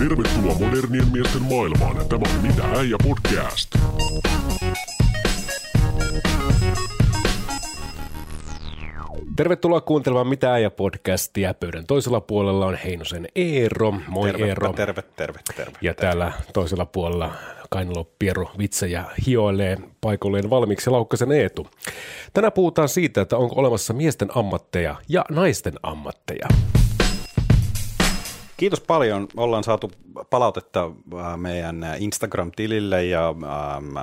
Tervetuloa modernien miesten maailmaan. Tämä on Mitä äijä podcast. Tervetuloa kuuntelemaan Mitä äijä podcastia. Pöydän toisella puolella on Heinosen Eero. Moi Tervepä, Eero. terve, terve, terve. Ja täällä toisella puolella Kainalo Piero vitsejä hioilee paikalleen valmiiksi Laukkasen Eetu. Tänään puhutaan siitä, että onko olemassa miesten ammatteja ja naisten ammatteja. Kiitos paljon. Ollaan saatu palautetta äh, meidän Instagram-tilille ja ähm,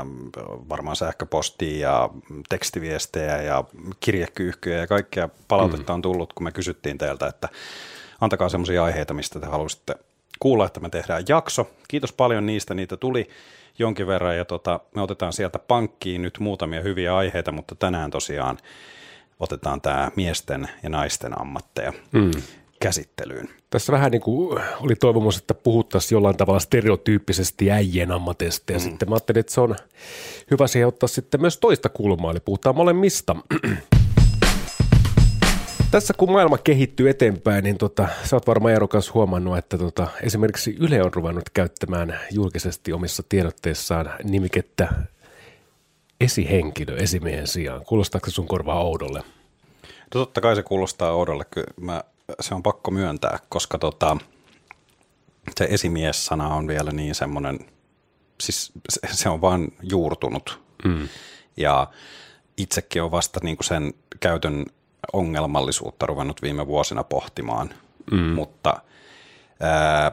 varmaan sähköpostia ja tekstiviestejä ja kirjekyyhkyjä ja kaikkea palautetta on tullut, kun me kysyttiin teiltä, että antakaa semmoisia aiheita, mistä te haluaisitte kuulla, että me tehdään jakso. Kiitos paljon niistä, niitä tuli jonkin verran ja tota, me otetaan sieltä pankkiin nyt muutamia hyviä aiheita, mutta tänään tosiaan otetaan tämä miesten ja naisten ammatteja mm. Käsittelyyn. Tässä vähän niin kuin oli toivomus, että puhuttaisiin jollain tavalla stereotyyppisesti äijien ammateista ja mm. sitten mä ajattelin, että se on hyvä siihen ottaa sitten myös toista kulmaa, eli puhutaan molemmista. Tässä kun maailma kehittyy eteenpäin, niin tota, sä oot varmaan Eero kanssa huomannut, että tota, esimerkiksi Yle on ruvennut käyttämään julkisesti omissa tiedotteissaan nimikettä esihenkilö esimiehen sijaan. Kuulostaako se sun korvaa oudolle? No totta kai se kuulostaa oudolle, kyllä mä, se on pakko myöntää, koska tota, se esimies-sana on vielä niin semmoinen, siis se, on vaan juurtunut. Mm. Ja itsekin on vasta niin kuin sen käytön ongelmallisuutta ruvennut viime vuosina pohtimaan, mm. mutta ää,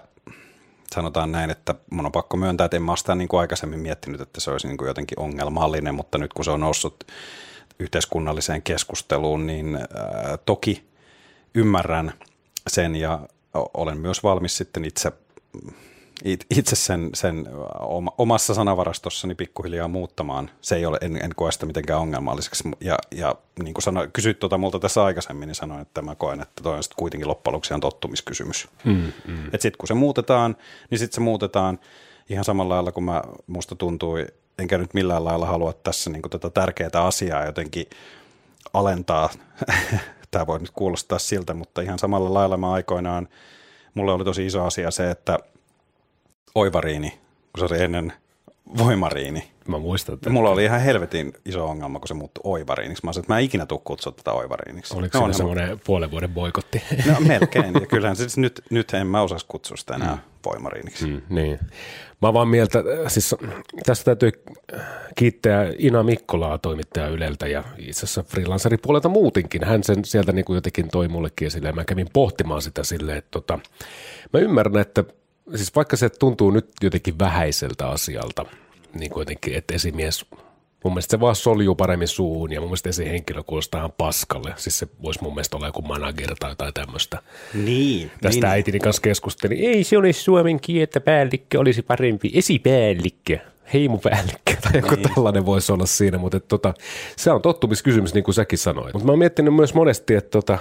sanotaan näin, että mun on pakko myöntää, että en mä sitä niin kuin aikaisemmin miettinyt, että se olisi niin kuin jotenkin ongelmallinen, mutta nyt kun se on noussut yhteiskunnalliseen keskusteluun, niin ää, toki ymmärrän sen ja olen myös valmis sitten itse, itse sen, sen omassa sanavarastossani pikkuhiljaa muuttamaan. Se ei ole, en, en koe sitä mitenkään ongelmalliseksi. Ja, ja niin kuin sanoin, kysyit tuota multa tässä aikaisemmin, niin sanoin, että mä koen, että toi on sitten kuitenkin loppujen lopuksi tottumiskysymys. Mm, mm. Että sitten kun se muutetaan, niin sitten se muutetaan ihan samalla lailla kuin mä, musta tuntui, enkä nyt millään lailla halua tässä niin tätä tärkeää asiaa jotenkin alentaa. Tämä voi nyt kuulostaa siltä, mutta ihan samalla lailla mä aikoinaan, mulle oli tosi iso asia se, että oivariini, kun se oli ennen voimariini. Mä muistan. Että Mulla oli ihan helvetin iso ongelma, kun se muuttui oivariiniksi. Mä sanoin, että mä en ikinä tule kutsua tätä oivariiniksi. Oliko no, se semmoinen mu- puolen vuoden boikotti? No melkein. Ja kyllähän siis nyt, nyt en mä osaisi kutsua sitä enää mm. voimariiniksi. Mm, niin. Mä vaan mieltä, siis tässä täytyy kiittää Ina Mikkolaa toimittaja Yleltä ja itse asiassa freelanceripuolelta muutinkin. Hän sen sieltä niin kuin jotenkin toi mullekin esille ja mä kävin pohtimaan sitä silleen, että tota, mä ymmärrän, että siis vaikka se tuntuu nyt jotenkin vähäiseltä asialta, niin kuin jotenkin, että esimies, mun mielestä se vaan soljuu paremmin suuhun ja mun mielestä esihenkilö kuulostaa ihan paskalle. Siis se voisi mun mielestä olla joku manager tai jotain tämmöistä. Niin. Tästä niin. äitini kanssa keskustelin. Ei se olisi suomen kieltä päällikkö, olisi parempi esipäällikkö heimopäällikkö tai joku niin. tällainen voisi olla siinä, mutta tota, se on tottumiskysymys niin kuin säkin sanoit. Mutta mä oon miettinyt myös monesti, että tota,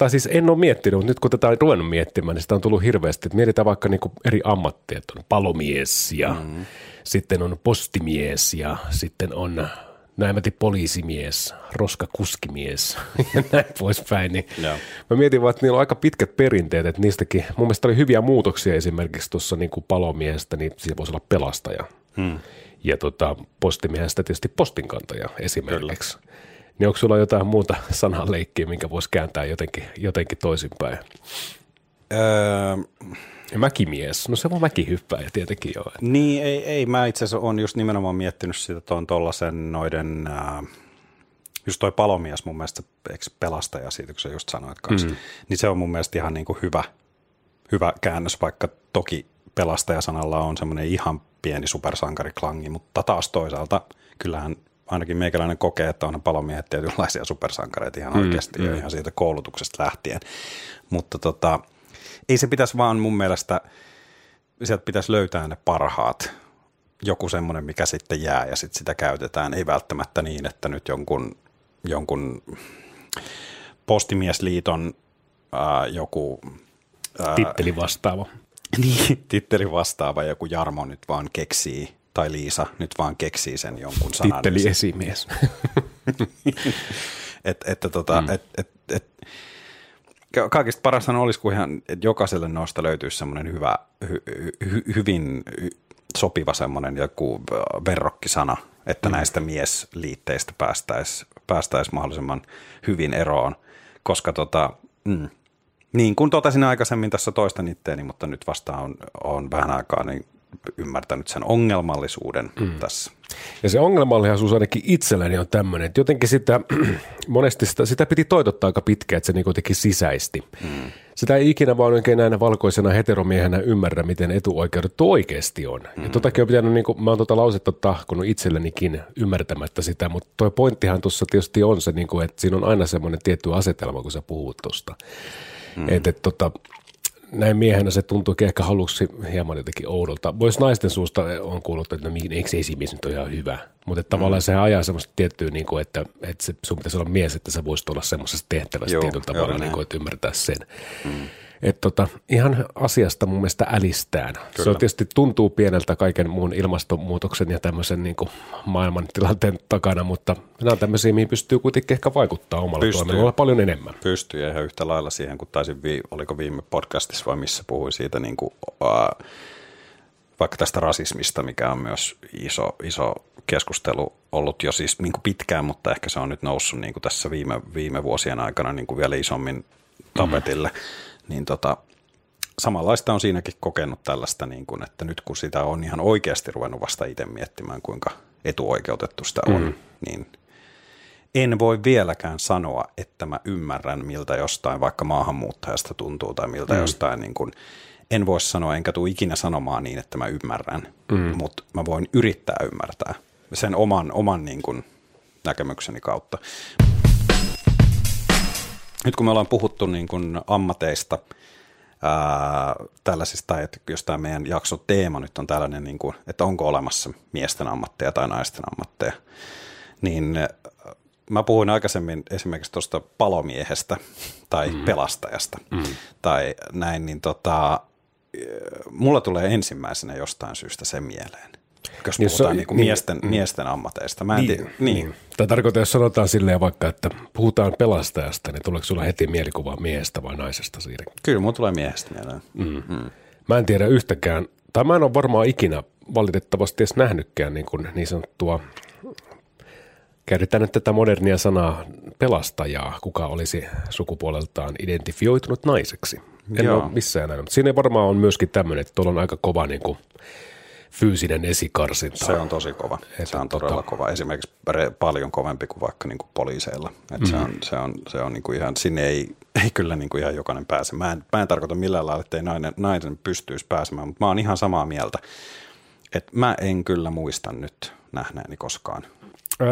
tai siis en ole miettinyt, mutta nyt kun tätä on ruvennut miettimään, niin sitä on tullut hirveästi, että mietitään vaikka niin kuin eri ammatteja, on palomies ja mm. sitten on postimies ja sitten on näin mä poliisimies, roskakuskimies ja näin poispäin. Niin no. Mä mietin vaan, että niillä on aika pitkät perinteet, että niistäkin, mun mielestä oli hyviä muutoksia esimerkiksi tuossa niin kuin palomiestä, niin siellä voisi olla pelastaja. Hmm. Ja tota, postimiehestä tietysti postinkantaja esimerkiksi. Kyllä. Niin onko sulla jotain muuta sanaleikkiä, minkä voisi kääntää jotenkin, jotenkin toisinpäin? Öö, mäkimies, no se on mäkihyppäjä tietenkin jo. Niin, ei, ei mä itse asiassa olen just nimenomaan miettinyt sitä tuon tuollaisen noiden, äh, just toi palomies mun mielestä, eikö pelastaja siitä, kun sä just sanoit kanssa, mm. niin se on mun mielestä ihan niin kuin hyvä, hyvä käännös, vaikka toki pelastajasanalla on semmoinen ihan pieni supersankariklangi, mutta taas toisaalta kyllähän ainakin meikäläinen kokee, että on palomiehet tietynlaisia supersankareita ihan mm, oikeasti mm. ihan siitä koulutuksesta lähtien. Mutta tota, ei se pitäisi vaan mun mielestä, sieltä pitäisi löytää ne parhaat, joku semmoinen, mikä sitten jää ja sitten sitä käytetään. Ei välttämättä niin, että nyt jonkun, jonkun postimiesliiton ää, joku... Ää, titteli vastaava. Niin, titteli vastaava joku Jarmo nyt vaan keksii, tai Liisa nyt vaan keksii sen jonkun sanan. Titteli esimies. et, että tota, mm. et, et, et, Ka- Kaikista parasta olisi, kun ihan, että jokaiselle noista löytyisi semmoinen hyvä, hy, hy, hyvin sopiva semmoinen joku äh, verrokkisana, että mm. näistä miesliitteistä päästäisiin päästäis mahdollisimman hyvin eroon, koska tota, mm, niin kuin totesin aikaisemmin tässä toista itteeni, mutta nyt vasta on, on vähän aikaa niin ymmärtänyt sen ongelmallisuuden mm. tässä. Ja se ongelmallisuus ainakin itselläni on tämmöinen, että jotenkin sitä, monesti sitä, sitä piti toitottaa aika pitkään, että se niin jotenkin sisäisti. Mm. Sitä ei ikinä vaan oikein näinä valkoisena heteromiehenä ymmärrä, miten etuoikeudet oikeasti on. Mm. Ja totakin on pitänyt, niin kuin, mä oon tuota lausetta tahkonut itsellenikin ymmärtämättä sitä, mutta toi pointtihan tuossa tietysti on se, niin kuin, että siinä on aina semmoinen tietty asetelma, kun sä puhut tuosta. Mm. Että et, tota, näin miehenä se tuntuu ehkä haluksi hieman jotenkin oudolta. Voisi naisten suusta on kuullut, että no, eikö esimies nyt ole ihan hyvä. Mutta mm. tavallaan se ajaa semmoista tiettyä, niin kuin, että, että se, sun pitäisi olla mies, että sä voisit olla semmoisessa tehtävässä Joo, tietyllä tavalla, niin kuin, että ymmärtää sen. Mm. Et tota, ihan asiasta mun mielestä älistään. Kyllä. Se on tietysti tuntuu pieneltä kaiken muun ilmastonmuutoksen ja tämmöisen niin kuin maailmantilanteen takana, mutta nämä on tämmöisiä, mihin pystyy kuitenkin ehkä vaikuttaa omalla pystyy. toiminnalla paljon enemmän. Pystyy ihan yhtä lailla siihen, kun taisin, vi- oliko viime podcastissa vai missä puhuin siitä niin kuin, uh, vaikka tästä rasismista, mikä on myös iso, iso keskustelu ollut jo siis niin kuin pitkään, mutta ehkä se on nyt noussut niin kuin tässä viime, viime vuosien aikana niin kuin vielä isommin tapetille. Mm niin tota, samanlaista on siinäkin kokenut tällaista, niin kuin, että nyt kun sitä on ihan oikeasti ruvennut vasta itse miettimään, kuinka etuoikeutettu sitä on, mm. niin en voi vieläkään sanoa, että mä ymmärrän, miltä jostain vaikka maahanmuuttajasta tuntuu tai miltä mm. jostain, niin kuin, en voi sanoa, enkä tule ikinä sanomaan niin, että mä ymmärrän, mm. mutta mä voin yrittää ymmärtää sen oman, oman niin kuin, näkemykseni kautta nyt kun me ollaan puhuttu niin kuin ammateista, ää, tällaisista, että jos tämä meidän jakson teema nyt on tällainen, niin kuin, että onko olemassa miesten ammatteja tai naisten ammatteja, niin mä puhuin aikaisemmin esimerkiksi tuosta palomiehestä tai mm. pelastajasta mm. tai näin, niin tota, mulla tulee ensimmäisenä jostain syystä se mieleen jos niin, puhutaan niin, niin miesten, niin, miesten ammateista. Mä en niin, tii, niin. niin. Tai tarkoittaa, jos sanotaan silleen vaikka, että puhutaan pelastajasta, niin tuleeko sulla heti mielikuva miehestä vai naisesta siinä? Kyllä, mun tulee miehestä mieleen. Mm. Mm. Mä en tiedä yhtäkään, tai mä en ole varmaan ikinä valitettavasti edes nähnytkään niin, kuin niin sanottua, käytetään nyt tätä modernia sanaa pelastajaa, kuka olisi sukupuoleltaan identifioitunut naiseksi. En Joo. ole missään nähnyt, mutta siinä varmaan on myöskin tämmöinen, että tuolla on aika kova niin kuin, fyysinen esikarsinta. Se on tosi kova. Että se on todella tota... kova. Esimerkiksi paljon kovempi kuin vaikka niin kuin poliiseilla. Et mm. Se on, se on, se on niin kuin ihan, sinne ei, ei kyllä niin kuin ihan jokainen pääse. Mä en, mä en tarkoita millään lailla, että ei nainen, nainen pystyisi pääsemään, mutta mä oon ihan samaa mieltä. Että mä en kyllä muista nyt nähneeni koskaan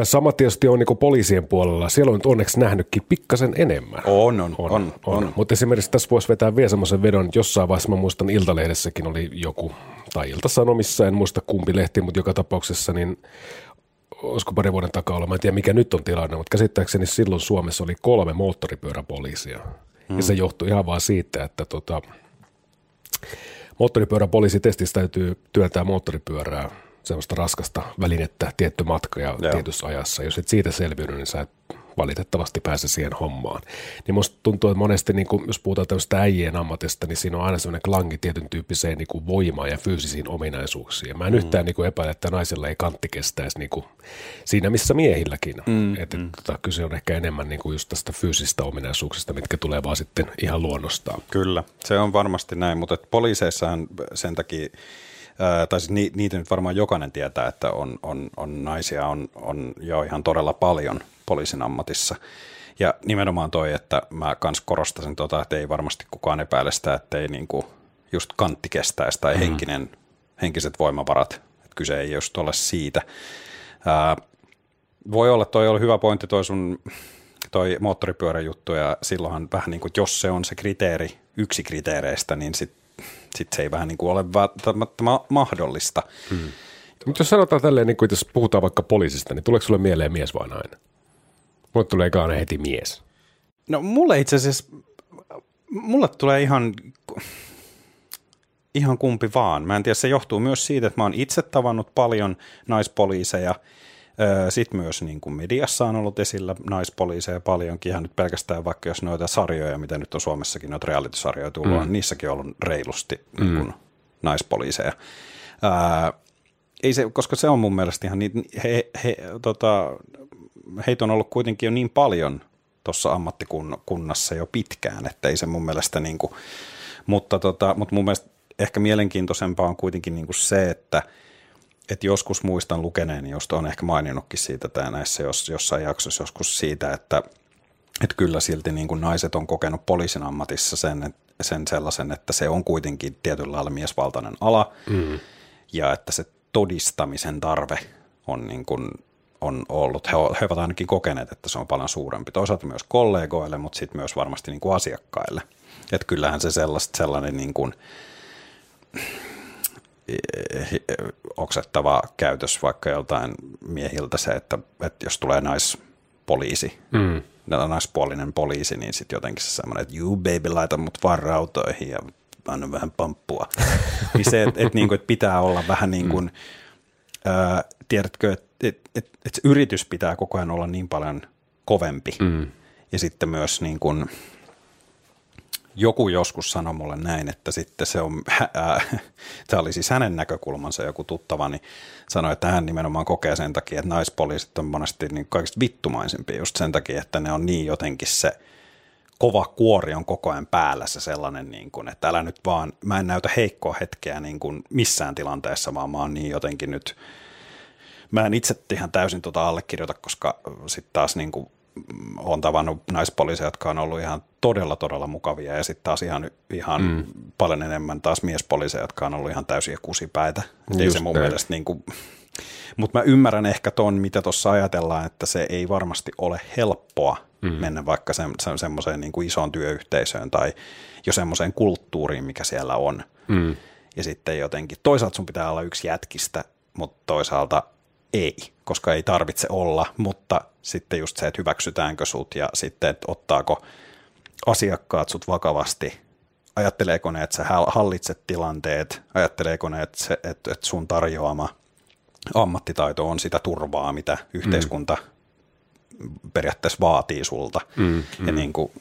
Sama tietysti on niin poliisien puolella. Siellä on onneksi nähnytkin pikkasen enemmän. On, on, on. on, on. on. Mutta esimerkiksi tässä voisi vetää vielä semmoisen vedon. Jossain vaiheessa mä muistan Iltalehdessäkin oli joku, tai Ilta-Sanomissa, en muista kumpi lehti, mutta joka tapauksessa niin olisiko pari vuoden takaa olla, mä en tiedä mikä nyt on tilanne, mutta käsittääkseni silloin Suomessa oli kolme moottoripyöräpoliisia. Hmm. Ja se johtui ihan vaan siitä, että tota, moottoripyöräpoliisitestissä täytyy työntää moottoripyörää – sellaista raskasta välinettä tietty matka ja Joo. tietyssä ajassa. Jos et siitä selviydy, niin sä et valitettavasti pääse siihen hommaan. Niin musta tuntuu, että monesti, niin kun, jos puhutaan tämmöistä äijien ammatista, niin siinä on aina sellainen klangi tietyn tyyppiseen niin kuin voimaan ja fyysisiin ominaisuuksiin. Mä en mm. yhtään niin kuin epäile, että naisilla ei kantti kestäisi niin kuin siinä, missä miehilläkin. Mm. Että, mm. tota, kyse on ehkä enemmän niin kuin just tästä fyysistä ominaisuuksista, mitkä tulee vaan sitten ihan luonnostaan. Kyllä, se on varmasti näin, mutta poliiseissahan sen takia tai siis niitä nyt varmaan jokainen tietää, että on, on, on naisia on, on jo ihan todella paljon poliisin ammatissa. Ja nimenomaan toi, että mä kans korostasin tota, että ei varmasti kukaan epäile sitä, että ei niinku just kantti kestäisi tai mm. henkinen, henkiset voimavarat. Että kyse ei just ole siitä. Ää, voi olla, toi oli hyvä pointti toi sun toi moottoripyöräjuttu ja silloinhan vähän niin kuin, jos se on se kriteeri, yksi kriteereistä, niin sit sitten se ei vähän niin kuin ole välttämättä mahdollista. Hmm. Mutta jos sanotaan tälleen, niin kuin jos puhutaan vaikka poliisista, niin tuleeko sulle mieleen mies vai nainen? Mulle tulee aina heti mies. No mulle itse asiassa, mulle tulee ihan, ihan kumpi vaan. Mä en tiedä, se johtuu myös siitä, että mä oon itse tavannut paljon naispoliiseja. Sitten myös niin kuin mediassa on ollut esillä naispoliiseja paljonkin, ihan nyt pelkästään vaikka jos noita sarjoja, mitä nyt on Suomessakin, noita reality-sarjoja tullut, mm. niissäkin on ollut reilusti mm. niin kuin naispoliiseja. Ää, ei se, koska se on mun mielestä ihan niin, he, he, tota, heitä on ollut kuitenkin jo niin paljon tuossa ammattikunnassa jo pitkään, että ei se mun mielestä niin kuin, mutta, tota, mutta mun mielestä ehkä mielenkiintoisempaa on kuitenkin niin kuin se, että – että joskus muistan lukeneeni, josta on ehkä maininnutkin siitä tai näissä jos, jossain jaksossa joskus siitä, että, että kyllä silti niin kuin naiset on kokenut poliisin ammatissa sen, sen sellaisen, että se on kuitenkin tietyllä lailla miesvaltainen ala mm. ja että se todistamisen tarve on, niin kuin, on ollut. He, he ovat ainakin kokeneet, että se on paljon suurempi. Toisaalta myös kollegoille, mutta sitten myös varmasti niin kuin asiakkaille. Että kyllähän se sellainen niin kuin, oksettava käytös vaikka joltain miehiltä se, että, että jos tulee naispoliisi, mm. naispuolinen poliisi, niin sitten jotenkin se semmoinen, että you baby, laita mut vaan rautoihin ja anna vähän pamppua. niin se, että et, niinku, et pitää olla vähän niin kuin, mm. ää, tiedätkö, että et, et, et yritys pitää koko ajan olla niin paljon kovempi. Mm. Ja sitten myös niin kuin, joku joskus sanoi mulle näin, että sitten se on, ää, tämä oli siis hänen näkökulmansa joku tuttava, niin sanoi, että hän nimenomaan kokee sen takia, että naispoliisit on monesti niin kaikista vittumaisimpia just sen takia, että ne on niin jotenkin se kova kuori on koko ajan päällä se sellainen, niin kuin, että älä nyt vaan, mä en näytä heikkoa hetkeä niin kuin missään tilanteessa, vaan mä oon niin jotenkin nyt, mä en itse ihan täysin tota allekirjoita, koska sitten taas niin kuin olen tavannut naispoliiseja, jotka on ollut ihan todella, todella mukavia ja sitten taas ihan, ihan mm. paljon enemmän taas miespoliiseja, jotka on ollut ihan täysiä kusipäitä. Ei se mun näin. mielestä niin kuin, mutta mä ymmärrän ehkä ton, mitä tuossa ajatellaan, että se ei varmasti ole helppoa mm. mennä vaikka se, se, semmoiseen niin kuin isoon työyhteisöön tai jo semmoiseen kulttuuriin, mikä siellä on. Mm. Ja sitten jotenkin, toisaalta sun pitää olla yksi jätkistä, mutta toisaalta ei, koska ei tarvitse olla, mutta sitten just se, että hyväksytäänkö sut ja sitten, että ottaako asiakkaat sut vakavasti, ajatteleeko ne, että sä hallitset tilanteet, ajatteleeko ne, että, se, että, että sun tarjoama ammattitaito on sitä turvaa, mitä yhteiskunta mm. periaatteessa vaatii sulta. Mm, mm. Ja niin kuin,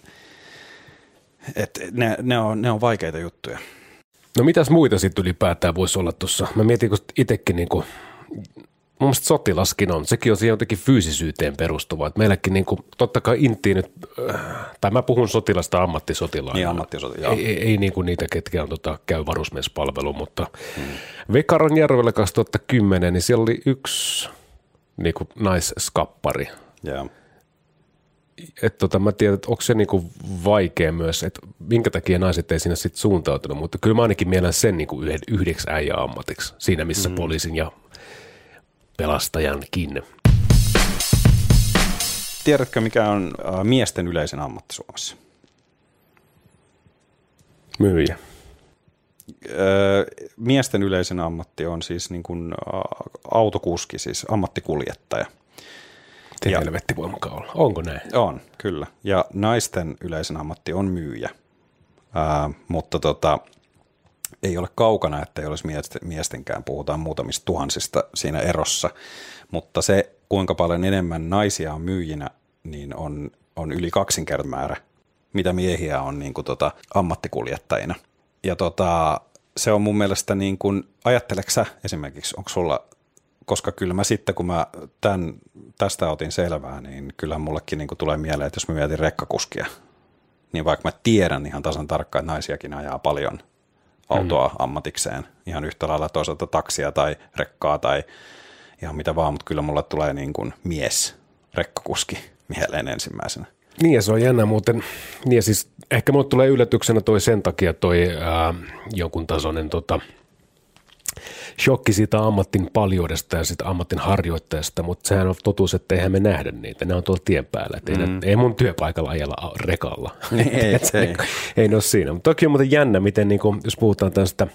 että ne, ne, on, ne on vaikeita juttuja. No mitäs muita sitten ylipäätään voisi olla tuossa? Mä mietin, kun itsekin niin kuin mun mielestä sotilaskin on. Sekin on siihen jotenkin fyysisyyteen perustuva. Että meilläkin niin kuin, totta kai intiin nyt, äh, tai mä puhun sotilasta ammattisotilaana. Niin ammattisotilaana. Ei, ei, ei niin kuin niitä, ketkä on, tota, käy varusmiespalvelu, mutta hmm. Vekaran järvellä 2010, niin siellä oli yksi niin kuin naisskappari. Yeah. Et tota, mä tiedän, että onko se niinku vaikea myös, että minkä takia naiset ei sinne sitten suuntautunut, mutta kyllä mä ainakin mielen sen niinku yhdeksi äijä ammatiksi, siinä missä mm. poliisin ja pelastajankin. Tiedätkö, mikä on äh, miesten yleisen ammatti Suomessa? Myyjä. Öö, miesten yleisen ammatti on siis niin kuin äh, autokuski, siis ammattikuljettaja. Te ja, helvetti olla. Onko näin? On, kyllä. Ja naisten yleisen ammatti on myyjä. Ää, mutta tota, ei ole kaukana, että ei olisi miestenkään, puhutaan muutamista tuhansista siinä erossa, mutta se kuinka paljon enemmän naisia on myyjinä, niin on, on yli kaksinkertainen määrä, mitä miehiä on niin kuin tota, ammattikuljettajina. Ja tota, se on mun mielestä, niin kuin, ajatteleksä esimerkiksi, onko sulla, koska kyllä mä sitten kun mä tämän, tästä otin selvää, niin kyllä mullekin niin kuin tulee mieleen, että jos mä mietin rekkakuskia, niin vaikka mä tiedän ihan tasan tarkkaan, että naisiakin ajaa paljon – autoa mm. ammatikseen. Ihan yhtä lailla toisaalta taksia tai rekkaa tai ihan mitä vaan, mutta kyllä mulle tulee niin kuin mies rekkakuski mieleen ensimmäisenä. Niin ja se on jännä muuten. Niin ja siis ehkä mulle tulee yllätyksenä toi sen takia toi ää, jonkun tasoinen tota, shokki siitä ammattin paljoudesta ja siitä ammattin harjoittajasta, mutta sehän on totuus, että eihän me nähdä niitä. Ne on tuolla tien päällä. Ei, mm. ei mun työpaikalla ajalla rekalla. Niin, ei, ei, ei. ei ne ole siinä. Mutta toki on muuten jännä, miten niin kuin, jos puhutaan tästä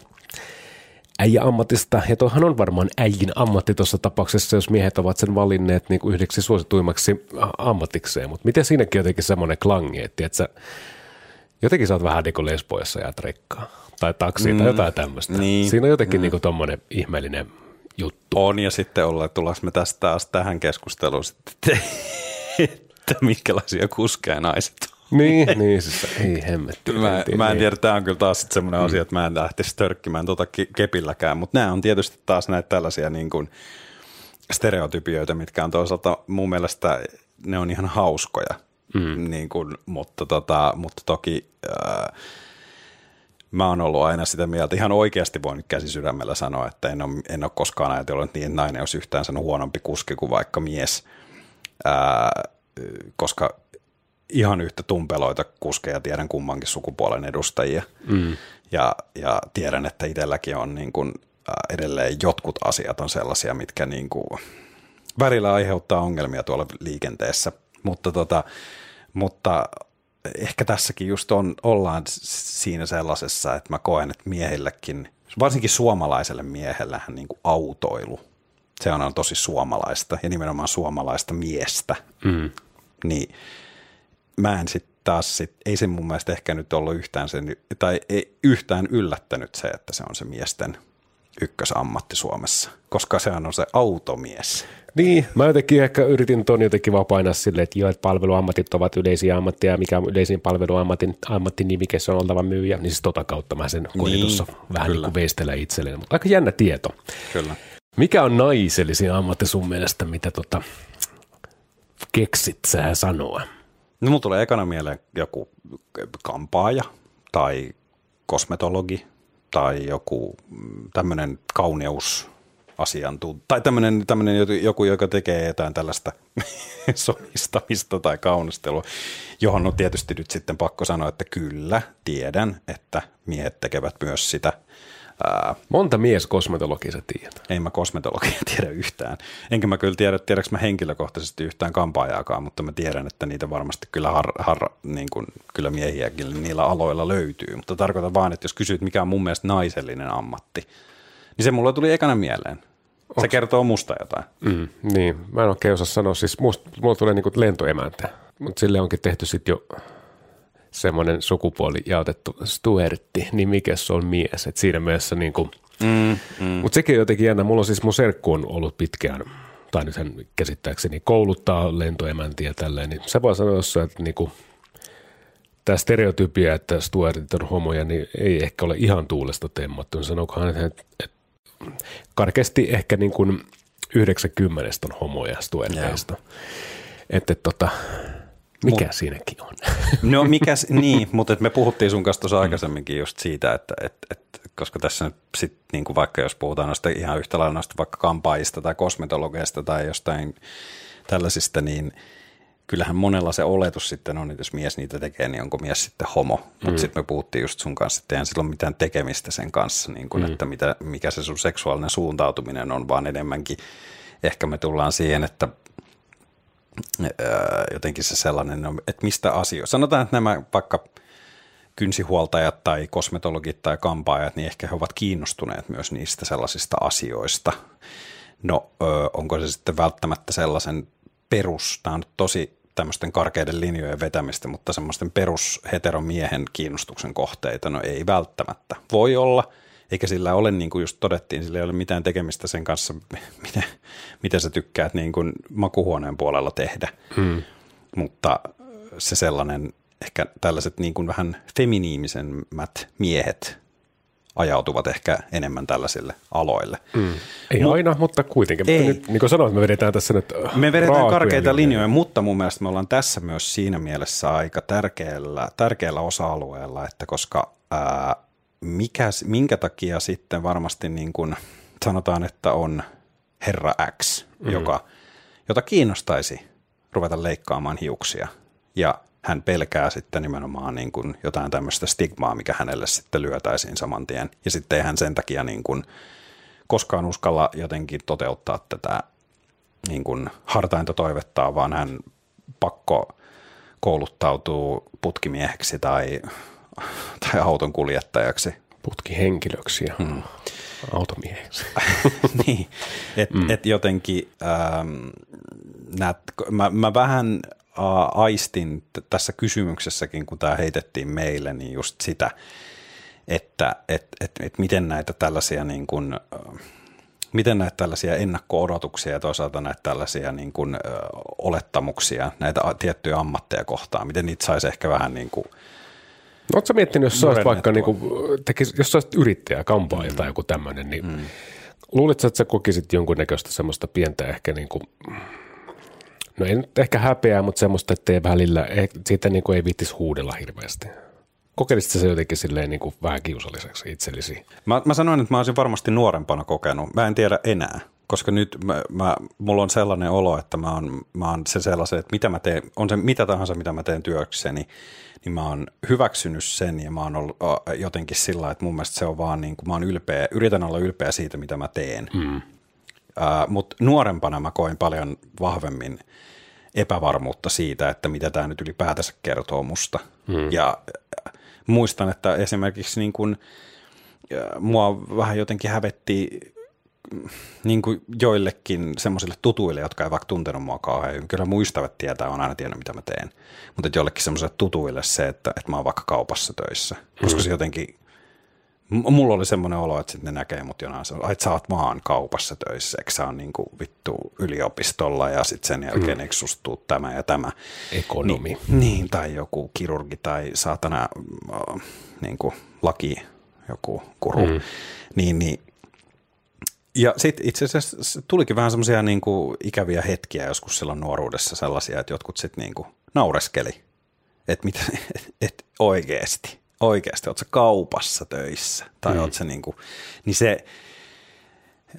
äijä-ammatista, ja toihan on varmaan äijin ammatti tuossa tapauksessa, jos miehet ovat sen valinneet niin kuin yhdeksi suosituimmaksi ammatikseen, mutta miten siinäkin jotenkin semmoinen klangi, että, että sä, jotenkin sä oot vähän niin kuin lesboissa ja rekkaa tai taksi mm, tai jotain tämmöistä. Niin, Siinä on jotenkin mm. niin tommonen ihmeellinen juttu. On ja sitten ollaan, tullaanko me tästä taas tähän keskusteluun sitten, että minkälaisia kuskeja naiset on. Niin, niin siis ei hemmetti. Mä, mä en tiedä, tämä on kyllä taas sitten semmoinen mm. asia, että mä en lähtisi törkkimään tuota kepilläkään, mutta nämä on tietysti taas näitä tällaisia niin kuin stereotypioita, mitkä on toisaalta mun mielestä, ne on ihan hauskoja, mm. niin kuin, mutta, tota, mutta toki ää, mä oon ollut aina sitä mieltä, ihan oikeasti voin nyt käsi sydämellä sanoa, että en ole, en ole koskaan ajatellut, että niin nainen olisi yhtään sen huonompi kuski kuin vaikka mies, ää, koska ihan yhtä tumpeloita kuskeja tiedän kummankin sukupuolen edustajia. Mm. Ja, ja tiedän, että itselläkin on niin kuin, edelleen jotkut asiat on sellaisia, mitkä niin kuin välillä aiheuttaa ongelmia tuolla liikenteessä. Mutta, tota, mutta ehkä tässäkin just on, ollaan siinä sellaisessa, että mä koen, että miehillekin, varsinkin suomalaiselle miehellähän niin kuin autoilu, se on, on tosi suomalaista ja nimenomaan suomalaista miestä. Mm. Niin mä en sitten taas, sit, ei se mun mielestä ehkä nyt ollut yhtään sen, tai ei yhtään yllättänyt se, että se on se miesten ykkösammatti Suomessa, koska se on se automies. Niin, mä jotenkin ehkä yritin ton jotenkin vaan painaa silleen, että joo, että palveluammatit ovat yleisiä ammatteja, mikä on yleisin palveluammatin ammattinimike, se on oltava myyjä, niin siis tota kautta mä sen koin niin, tuossa vähän kyllä. niin kuin veistellä itselleen, mutta aika jännä tieto. Kyllä. Mikä on naisellisin ammatti sun mielestä, mitä tota keksit sä sanoa? No mulla tulee ekana mieleen joku kampaaja tai kosmetologi tai joku mm, tämmöinen kauneus asiantuntija, tai tämmöinen, tämmöinen joku, joka tekee jotain tällaista somistamista tai kaunistelua, johon on tietysti nyt sitten pakko sanoa, että kyllä, tiedän, että miehet tekevät myös sitä – Ää, Monta mies kosmetologia sä tiedät? Ei mä kosmetologia tiedä yhtään. Enkä mä kyllä tiedä, tiedäks mä henkilökohtaisesti yhtään kampaajaakaan, mutta mä tiedän, että niitä varmasti kyllä, har, har, niin kuin, kyllä miehiäkin niillä aloilla löytyy. Mutta tarkoitan vaan, että jos kysyt, mikä on mun mielestä naisellinen ammatti, niin se mulle tuli ekana mieleen. Se Onks? kertoo musta jotain. Mm, niin, mä en oikein osaa sanoa. Siis musta, mulla tulee niin lentoemäntä, mutta sille onkin tehty sitten jo semmoinen sukupuoli jaotettu Stuertti, niin mikä se on mies. Et siinä mielessä niin kuin, mm, mm. mutta sekin on jotenkin jännä. Mulla on siis mun serkku on ollut pitkään, tai nyt hän käsittääkseni kouluttaa lentoemäntiä tälleen, niin se voi sanoa jossain, että niin kuin, tämä stereotypia, että Stuartit on homoja, niin ei ehkä ole ihan tuulesta temmattu. Sanokohan, että, että karkeasti ehkä niin kuin 90 on homoja Stuarteista. Että tota, mikä Mut, siinäkin on? No mikä, niin, mutta me puhuttiin sun kanssa tuossa aikaisemminkin just siitä, että et, et, koska tässä nyt sit, niin kuin vaikka jos puhutaan noista ihan yhtä lailla noista vaikka kampaajista tai kosmetologeista tai jostain tällaisista, niin kyllähän monella se oletus sitten on, että jos mies niitä tekee, niin onko mies sitten homo. Mutta mm. sitten me puhuttiin just sun kanssa, että ei silloin mitään tekemistä sen kanssa, niin kuin, mm. että mitä, mikä se sun seksuaalinen suuntautuminen on, vaan enemmänkin ehkä me tullaan siihen, että – jotenkin se sellainen, että mistä asioista. Sanotaan, että nämä vaikka kynsihuoltajat tai kosmetologit tai kampaajat, niin ehkä he ovat kiinnostuneet myös niistä sellaisista asioista. No, onko se sitten välttämättä sellaisen perus, tämä on tosi tämmöisten karkeiden linjojen vetämistä, mutta semmoisten perus heteromiehen kiinnostuksen kohteita, no ei välttämättä. Voi olla – eikä sillä ole, niin kuin just todettiin, sillä ei ole mitään tekemistä sen kanssa, miten, miten sä tykkäät niin kuin makuhuoneen puolella tehdä. Hmm. Mutta se sellainen, ehkä tällaiset niin kuin vähän feminiimisemmät miehet ajautuvat ehkä enemmän tällaisille aloille. Mm. Ei Mut, aina, mutta kuitenkin. Ei. Mutta nyt, niin kuin sanoit, me vedetään tässä nyt Me vedetään karkeita linjoja, mutta mun mielestä me ollaan tässä myös siinä mielessä aika tärkeällä, tärkeällä osa-alueella, että koska ää, mikä, minkä takia sitten varmasti niin kuin sanotaan, että on herra X, mm. joka, jota kiinnostaisi ruveta leikkaamaan hiuksia ja hän pelkää sitten nimenomaan niin kuin jotain tämmöistä stigmaa, mikä hänelle sitten lyötäisiin saman tien. Ja sitten ei hän sen takia niin kuin koskaan uskalla jotenkin toteuttaa tätä niin kuin hartainta toivettaa, vaan hän pakko kouluttautuu putkimieheksi tai tai auton kuljettajaksi. Putkihenkilöksi ja hmm. automieheksi. niin, että mm. et jotenkin ähm, nät, mä, mä vähän äh, aistin tässä kysymyksessäkin, kun tämä heitettiin meille, niin just sitä, että et, et, et miten näitä tällaisia niin kuin, miten näitä tällaisia ennakko-odotuksia ja toisaalta näitä tällaisia niin kuin, ö, olettamuksia, näitä a- tiettyjä ammatteja kohtaan, miten niitä saisi ehkä vähän niin kuin, No, Oletko miettinyt, jos sä olisit vaikka niin kuin, tekis, jos sä olisit yrittäjä, kampaaja tai joku tämmöinen, niin mm. luulitko, että sä kokisit jonkunnäköistä semmoista pientä ehkä niin kuin, no ei nyt ehkä häpeää, mutta semmoista, että ei välillä, siitä niin kuin ei viittis huudella hirveästi. Kokeilisit sä se jotenkin silleen niin kuin vähän kiusalliseksi itsellesi? Mä, mä sanoin, että mä olisin varmasti nuorempana kokenut. Mä en tiedä enää, koska nyt mä, mä, mulla on sellainen olo, että mä oon, mä oon se sellaisen, että mitä mä teen, on se mitä tahansa, mitä mä teen työkseni, niin mä oon hyväksynyt sen ja mä oon ollut jotenkin sillä, että mun mielestä se on vaan niin kuin, mä oon ylpeä, yritän olla ylpeä siitä, mitä mä teen. Mm. Uh, Mutta nuorempana mä koin paljon vahvemmin epävarmuutta siitä, että mitä tämä nyt ylipäätänsä kertoo musta. Mm. Ja äh, muistan, että esimerkiksi niin kun, äh, mua vähän jotenkin hävetti mm, niin kuin joillekin semmoisille tutuille, jotka ei vaikka tuntenut mua kauhean hyvin. Kyllä mun ystävät tietää, on aina tiennyt, mitä mä teen. Mutta että jollekin semmoisille tutuille se, että, että mä oon vaikka kaupassa töissä. Koska se jotenkin, mulla oli semmoinen olo, että sit ne näkee mut jonain, se, että sä oot vaan kaupassa töissä, eikö sä niin kuin vittu yliopistolla ja sitten sen jälkeen mm. eikö susta tuu tämä ja tämä. Ekonomi. Niin, niin, tai joku kirurgi tai saatana äh, niin kuin laki, joku kuru. Mm. Niin, niin, ja sitten itse asiassa tulikin vähän semmoisia niin kuin ikäviä hetkiä joskus silloin nuoruudessa sellaisia, että jotkut sitten niin kuin naureskeli, että mitä, et oikeasti, oikeasti, oot sä kaupassa töissä tai mm. oot sä niin kuin, niin se,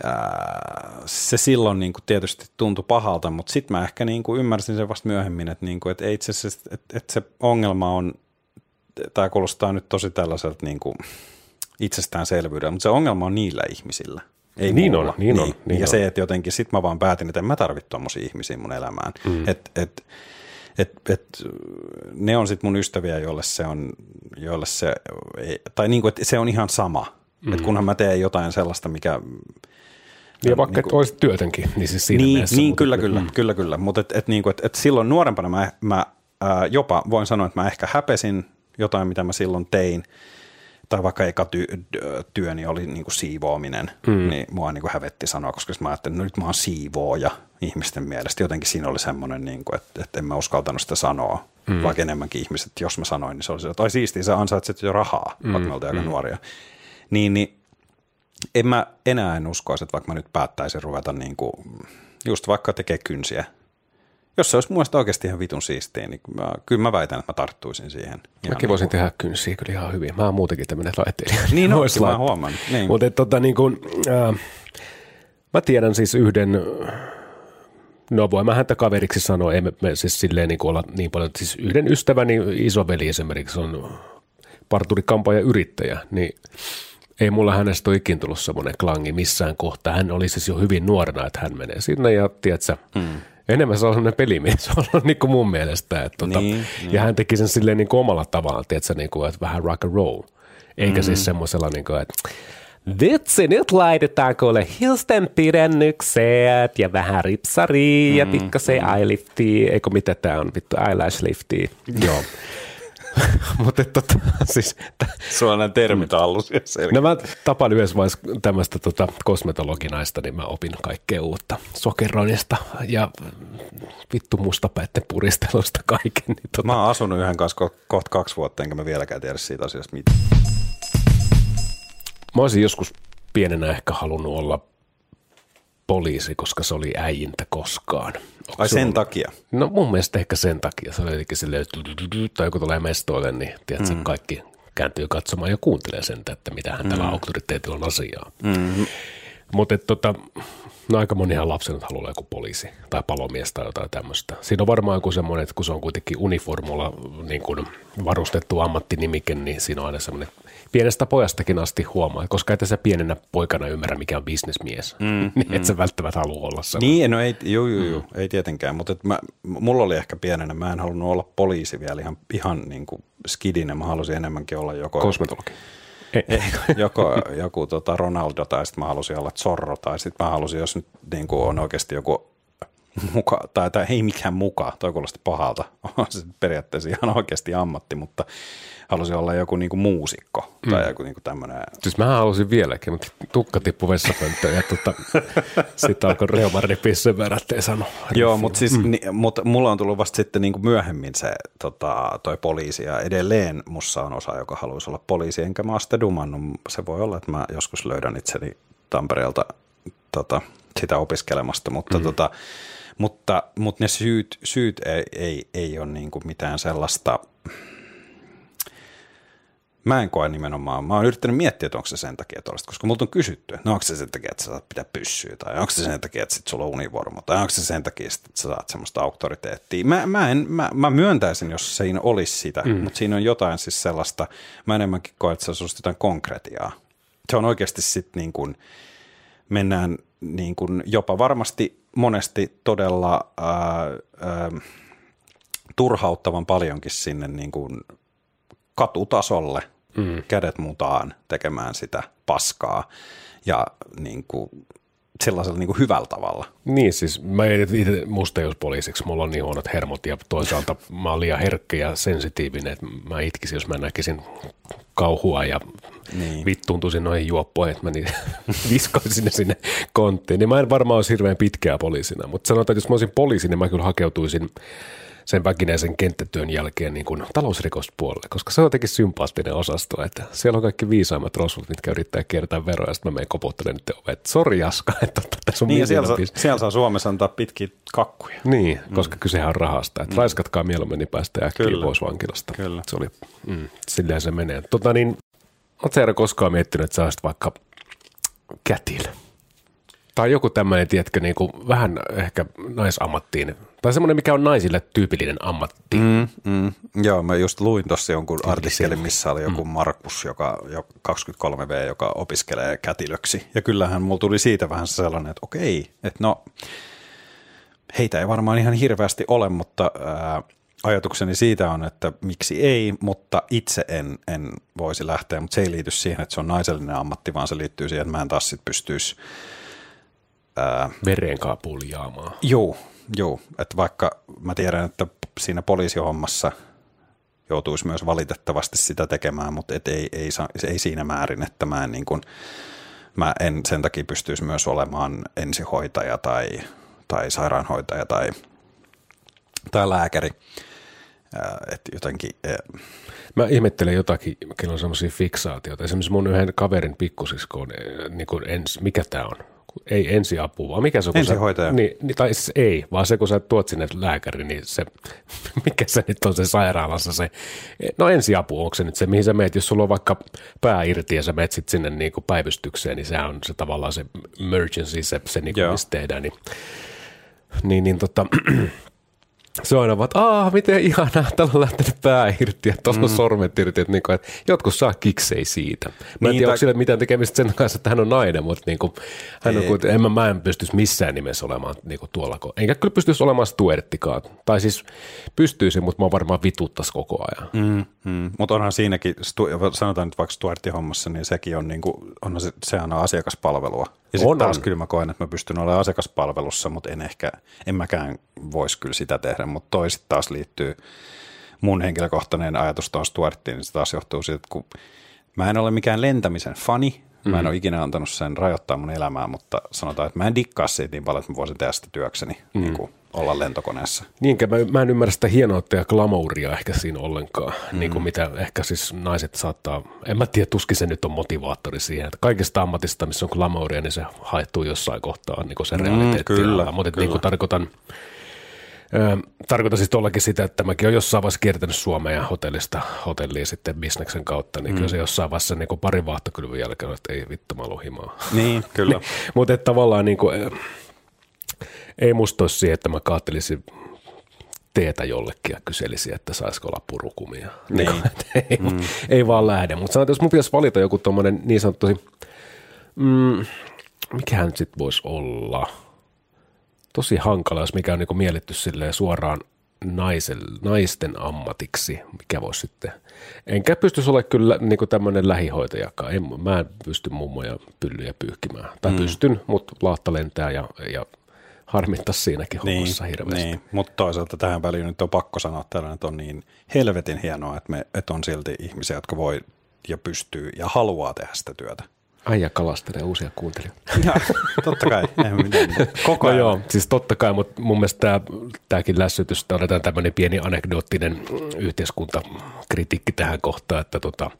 ää, se silloin niin kuin tietysti tuntui pahalta, mutta sitten mä ehkä niin kuin ymmärsin sen vasta myöhemmin, että, niin kuin, että itse asiassa, että, että se ongelma on, tämä kuulostaa nyt tosi tällaiselta niin kuin itsestäänselvyydeltä, mutta se ongelma on niillä ihmisillä. Ei Niin mulla. on, niin on, niin ja on. se, että jotenkin sit mä vaan päätin, että en mä tarvitse tommosia ihmisiä mun elämään. Mm. Et, et, et, et, ne on sitten mun ystäviä, joille se on, joille se, ei, tai niin kuin, että se on ihan sama. Mm. Että kunhan mä teen jotain sellaista, mikä... Ja vaikka niin olisit työtönkin, niin siis siinä Niin, mielessä. niin kyllä, kyllä, mm. kyllä, kyllä. Mutta et, et, niin kuin, et, et silloin nuorempana mä, mä ää, jopa voin sanoa, että mä ehkä häpesin jotain, mitä mä silloin tein, tai vaikka eka ty, työni oli niin kuin siivoaminen, mm. niin mua niin kuin hävetti sanoa, koska mä ajattelin, että no nyt mä oon siivooja ihmisten mielestä. Jotenkin siinä oli semmoinen, niin kuin, että, että en mä uskaltanut sitä sanoa, mm. vaikka enemmänkin ihmiset, jos mä sanoin, niin se oli se, että ai siistiä, sä ansaitset jo rahaa, mm. vaikka me oltiin aika nuoria. Niin, niin en mä enää en uskoisi, että vaikka mä nyt päättäisin ruveta niin kuin, just vaikka tekee kynsiä. Jos se olisi mun mielestä oikeasti ihan vitun siistiä, niin mä, kyllä mä väitän, että mä tarttuisin siihen. Ihan Mäkin voisin tehdä kynsiä kyllä ihan hyvin. Mä oon muutenkin tämmöinen laitteelija. Niin onkin, mä huomaan. Niin. Mutta tota, niin kun, äh, mä tiedän siis yhden, no voi mä häntä kaveriksi sanoa, ei me, me siis silleen niin olla niin paljon, siis yhden ystäväni isoveli esimerkiksi on parturikampa ja yrittäjä, niin ei mulla hänestä ole ikin tullut semmoinen klangi missään kohtaa. Hän oli siis jo hyvin nuorena, että hän menee sinne ja tiedätkö, mm. enemmän se on semmoinen pelimies ollut niin kuin mun mielestä. Että tota, Niin, ja hän teki sen silleen niin kuin omalla tavallaan, tiedätkö, niin kuin, että vähän rock and roll. Eikä mm. siis semmoisella niin kuin, että Vitsi, nyt laitetaan kuule hiusten pidennykset ja vähän ripsaria ja pikkasen eyeliftia, eikö mitä tää on, vittu eyelash liftia. Joo. Mutta tota, siis, t- Sulla on nämä termit allus no mä tapan yhdessä vaiheessa tämmöistä tota, kosmetologinaista, niin mä opin kaikkea uutta sokeronista ja vittu mustapäitten puristelusta kaiken. Niin tota, Mä oon asunut yhden kanssa ko- kohta kaksi vuotta, enkä mä vieläkään tiedä siitä asiasta mitään. Mä olisin joskus pienenä ehkä halunnut olla poliisi, koska se oli äijintä koskaan. Onko Ai sen takia. No mun mielestä ehkä sen takia. Se oli jotenkin silleen, että tai joku tulee mestoille, niin tiedätkö, mm. kaikki kääntyy katsomaan ja kuuntelee sen, että mitä hän tällä auktoriteetilla on asiaa. Mm. Mutta tota, no aika monihan lapsen haluaa olla joku poliisi tai palomies tai jotain tämmöistä. Siinä on varmaan joku semmoinen, että kun se on kuitenkin uniformulla niin kuin varustettu ammattinimike, niin siinä on aina semmoinen pienestä pojastakin asti huomaa, koska et sä pienenä poikana ymmärrä, mikä on bisnesmies, mm, niin et sä välttämättä halua olla sellainen. Niin, no ei, juu, juu, juu, ei tietenkään, mutta et mä, mulla oli ehkä pienenä, mä en halunnut olla poliisi vielä ihan, ihan niin kuin skidinen, mä halusin enemmänkin olla joko, Kosmetologi. Ei. ei, joko joku tota Ronaldo tai sitten mä halusin olla Zorro tai sitten mä halusin, jos nyt niin kuin on oikeasti joku muka, tai, tai ei mikään muka, toi kuulosti pahalta, on se periaatteessa ihan oikeasti ammatti, mutta halusin olla joku niinku muusikko tai mm. joku niinku tämmöinen. Siis mä halusin vieläkin, mutta tukka tippui vessapönttöön ja tota, sitten alkoi reuma ripiä sen verran, ettei sano. Joo, mutta siis, mm. ni, mut mulla on tullut vasta sitten niinku myöhemmin se tota, toi poliisi ja edelleen mussa on osa, joka haluaisi olla poliisi, enkä mä ole sitä dumannut. Se voi olla, että mä joskus löydän itseni Tampereelta tota, sitä opiskelemasta, mutta, mm. tota, mutta, mutta ne syyt, syyt ei, ei, ei ole niin kuin mitään sellaista, mä en koe nimenomaan, mä oon yrittänyt miettiä, että onko se sen takia tuollaista, koska multa on kysytty, että no onko se sen takia, että sä saat pitää pyssyä, tai onko se sen takia, että sit sulla on univormu, tai onko se sen takia, että sä saat semmoista auktoriteettia. Mä, mä, en, mä, mä myöntäisin, jos siinä olisi sitä, mm. mutta siinä on jotain siis sellaista, mä enemmänkin koen, että se on jotain konkretiaa. Se on oikeasti sitten niin kuin, mennään niin kuin jopa varmasti monesti todella ää, ää, turhauttavan paljonkin sinne niin kuin katutasolle mm. kädet mutaan tekemään sitä paskaa ja niin kuin sellaisella niin kuin hyvällä tavalla. Niin, siis mä en itse musta jos poliisiksi, mulla on niin huonot hermot ja toisaalta mä oon liian herkkä ja sensitiivinen, että mä itkisin, jos mä näkisin kauhua ja niin. vittuuntuisin noihin juoppoihin, että mä niin viskoisin ne sinne konttiin. Niin mä en varmaan olisi hirveän pitkää poliisina, mutta sanotaan, että jos mä olisin poliisi, niin mä kyllä hakeutuisin sen väkinäisen kenttätyön jälkeen niin kuin talousrikospuolelle, koska se on jotenkin sympaattinen osasto, että siellä on kaikki viisaimmat rosvot, mitkä yrittää kiertää veroja, ja sitten mä menen koputtelemaan niiden ovet. Sori Jaska, että tässä on niin, siellä, saa, siellä saa Suomessa antaa pitkiä kakkuja. Niin, mm. koska kysehän on rahasta, että mm. raiskatkaa mieluummin, niin päästä äkkiä Kyllä. pois vankilasta. Kyllä. Se oli, mm, silleen se menee. Tota niin, oletko koskaan miettinyt, että sä vaikka kätilö? Tai joku tämmöinen, tiedätkö, niin kuin vähän ehkä naisammattiin, tai semmoinen, mikä on naisille tyypillinen ammatti. Mm, mm. Joo, mä just luin tuossa jonkun artikkelin, missä oli joku mm. Markus, joka, 23V, joka opiskelee kätilöksi. Ja kyllähän mulla tuli siitä vähän sellainen, että okei, että no, heitä ei varmaan ihan hirveästi ole, mutta ää, ajatukseni siitä on, että miksi ei, mutta itse en, en voisi lähteä, mutta se ei liity siihen, että se on naisellinen ammatti, vaan se liittyy siihen, että mä en taas sit pystyisi ää, verenkaapuljaamaan. Joo, joo. Että vaikka mä tiedän, että siinä poliisihommassa joutuisi myös valitettavasti sitä tekemään, mutta et ei, ei, ei siinä määrin, että mä en, niin kun, mä en sen takia pystyisi myös olemaan ensihoitaja tai, tai sairaanhoitaja tai, tai lääkäri. Että jotenkin... Mä ihmettelen jotakin, kenellä on semmoisia fiksaatioita. Esimerkiksi mun yhden kaverin pikkusisko on, niin kuin ens, mikä tämä on? Ei ensiapua, vaan mikä se on? Ensihoitaja. Sä, niin, niin, tai siis ei, vaan se kun sä tuot sinne lääkäri, niin se, mikä se nyt on se sairaalassa se, no ensiapu, onko se nyt se, mihin sä meet, jos sulla on vaikka pää irti ja sä meet sit sinne niin kuin päivystykseen, niin se on se tavallaan se emergency, se, se niin kuin, tehdään, niin, niin, niin tota, se on aina vaan, että aah, miten ihanaa, täällä on lähtenyt pää irti ja tuolla mm. sormet irti, että, niin kuin, että jotkut saa kiksei siitä. Mä en niin, tiedä, onko sillä mitään tekemistä sen kanssa, että hän on nainen, mutta niin kuin, hän on, en mä, mä en pystyisi missään nimessä olemaan niin kuin tuolla. Enkä kyllä pystyisi olemaan stuerttikaan. Tai siis pystyisi, mutta mä varmaan vituttas koko ajan. Mm, mm. Mutta onhan siinäkin, sanotaan nyt vaikka Stuartin hommassa, niin sekin on, niin kuin, onhan se, sehän on asiakaspalvelua. Ja sitten taas on. kyllä mä koen, että mä pystyn olemaan asiakaspalvelussa, mutta en ehkä, en mäkään voisi kyllä sitä tehdä, mutta toiset taas liittyy mun henkilökohtainen ajatus tuohon Stuarttiin, niin se taas johtuu siitä, että kun mä en ole mikään lentämisen fani, Mä en mm. ole ikinä antanut sen rajoittaa mun elämää, mutta sanotaan, että mä en dikkaa siitä niin paljon, että mä voisin tehdä sitä työkseni. Mm. Niin kuin olla lentokoneessa. Niinkä, mä, mä en ymmärrä sitä hienoutta ja glamouria ehkä siinä ollenkaan, mm. niin kuin mitä ehkä siis naiset saattaa, en mä tiedä, tuskin se nyt on motivaattori siihen, että kaikista ammatista, missä on glamouria, niin se haettuu jossain kohtaa niin kuin se mm, realiteetti. Kyllä, Mutta kyllä. niin kuin tarkoitan, Tarkoitan siis tuollakin sitä, että mäkin olen jossain vaiheessa kiertänyt Suomea ja hotellista hotelliin sitten bisneksen kautta, niin mm. kyllä se jossain vaiheessa niin pari vaahtokylvyn jälkeen, että ei vittu, mä himaa. Niin, kyllä. Mutta tavallaan niin kuin, ei musta olisi siihen, että mä kaattelisin teetä jollekin ja kyselisin, että saisiko olla purukumia. Niin. niin ei, mm. ei vaan lähde. Mutta sanotaan, jos mun pitäisi valita joku tuommoinen niin sanottu, mm, mikähän nyt sitten voisi olla? Tosi hankala, jos mikä on niinku mielletty suoraan naisen, naisten ammatiksi, mikä voisi sitten. Enkä pystyisi olla kyllä niin tämmöinen lähihoitajakaan. En, mä en pysty mummoja pyllyjä pyyhkimään. Tai mm. pystyn, mutta laatta lentää ja, ja harmittaa siinäkin Niin, hommassa hirveästi. niin. mutta toisaalta tähän väliin nyt on pakko sanoa tällainen, että on niin helvetin hienoa, että, me, että on silti ihmisiä, jotka voi ja pystyy ja haluaa tehdä sitä työtä. Äijä kalastelee uusia kuuntelijoita. Ja, totta kai, mitään. Koko No ajan. joo, siis totta kai, mutta mun mielestä tämäkin lässytys, otetaan tämmöinen pieni anekdoottinen yhteiskuntakritiikki tähän kohtaan, että tota,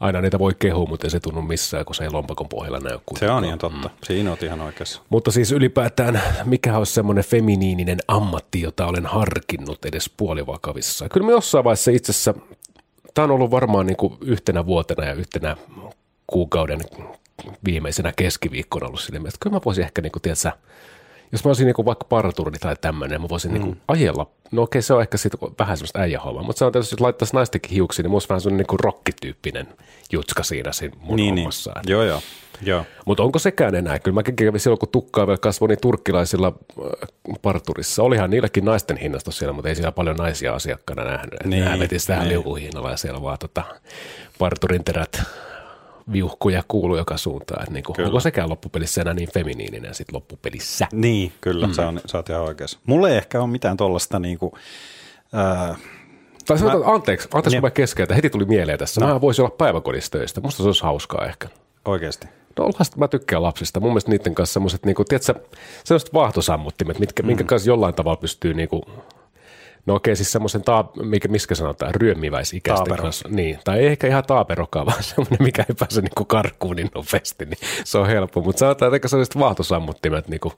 aina niitä voi kehua, mutta ei se tunnu missään, kun se ei lompakon pohjalla näy. Se on ihan totta. Siinä oot ihan oikeassa. Mutta siis ylipäätään, mikä olisi semmoinen feminiininen ammatti, jota olen harkinnut edes puolivakavissa. Kyllä me jossain vaiheessa itse asiassa, tämä on ollut varmaan niin kuin yhtenä vuotena ja yhtenä kuukauden viimeisenä keskiviikkona ollut sille mielessä, että kyllä mä voisin ehkä, niin kuin, tiedätkö, jos mä olisin niin kuin vaikka parturni tai tämmöinen, mä voisin mm. niin kuin ajella. No okei, se on ehkä sitten vähän semmoista äijähommaa, mutta se on tietysti, jos laittaisi naistenkin hiuksiin, niin musta vähän semmoinen niin kuin rockityyppinen jutska siinä siinä mun Niin, niin. hommassa. Että- Joo, joo. joo. mutta onko sekään enää? Kyllä mäkin kävin silloin, kun tukkaa vielä kasvoi niin turkkilaisilla äh, parturissa. Olihan niilläkin naisten hinnasta siellä, mutta ei siellä paljon naisia asiakkaana nähnyt. Niin, Niin, Nämä veti sitä niin. liukuhinnalla ja siellä vaan tota, parturin terät viuhkuja kuuluu joka suuntaan. Et niinku, onko sekään loppupelissä enää niin feminiininen sitten loppupelissä? Niin, kyllä, mm. sä, on, sä oot ihan oikeassa. Mulla ei ehkä ole mitään tuollaista niinku, ää, Tai sanotaan, anteeksi, anteeksi Niin. kun mä keskeytän, heti tuli mieleen tässä. No. Mä voisin olla päiväkodissa töistä. Musta se olisi hauskaa ehkä. oikeasti. No last, mä tykkään lapsista. Mun mielestä niiden kanssa semmoiset, niinku, tiedätkö, sellaiset vaahtosammuttimet, mitkä, mm. minkä kanssa jollain tavalla pystyy niinku, No okei, siis semmoisen, taa, mikä, miskä sanotaan, ryömmiväisikäisten Taapero. Niin, tai ei ehkä ihan taaperokaan, vaan semmoinen, mikä ei pääse niinku karkuun niin nopeasti, niin se on helppo. Mutta sanotaan, että sellaiset vaahtosammuttimet, niinku,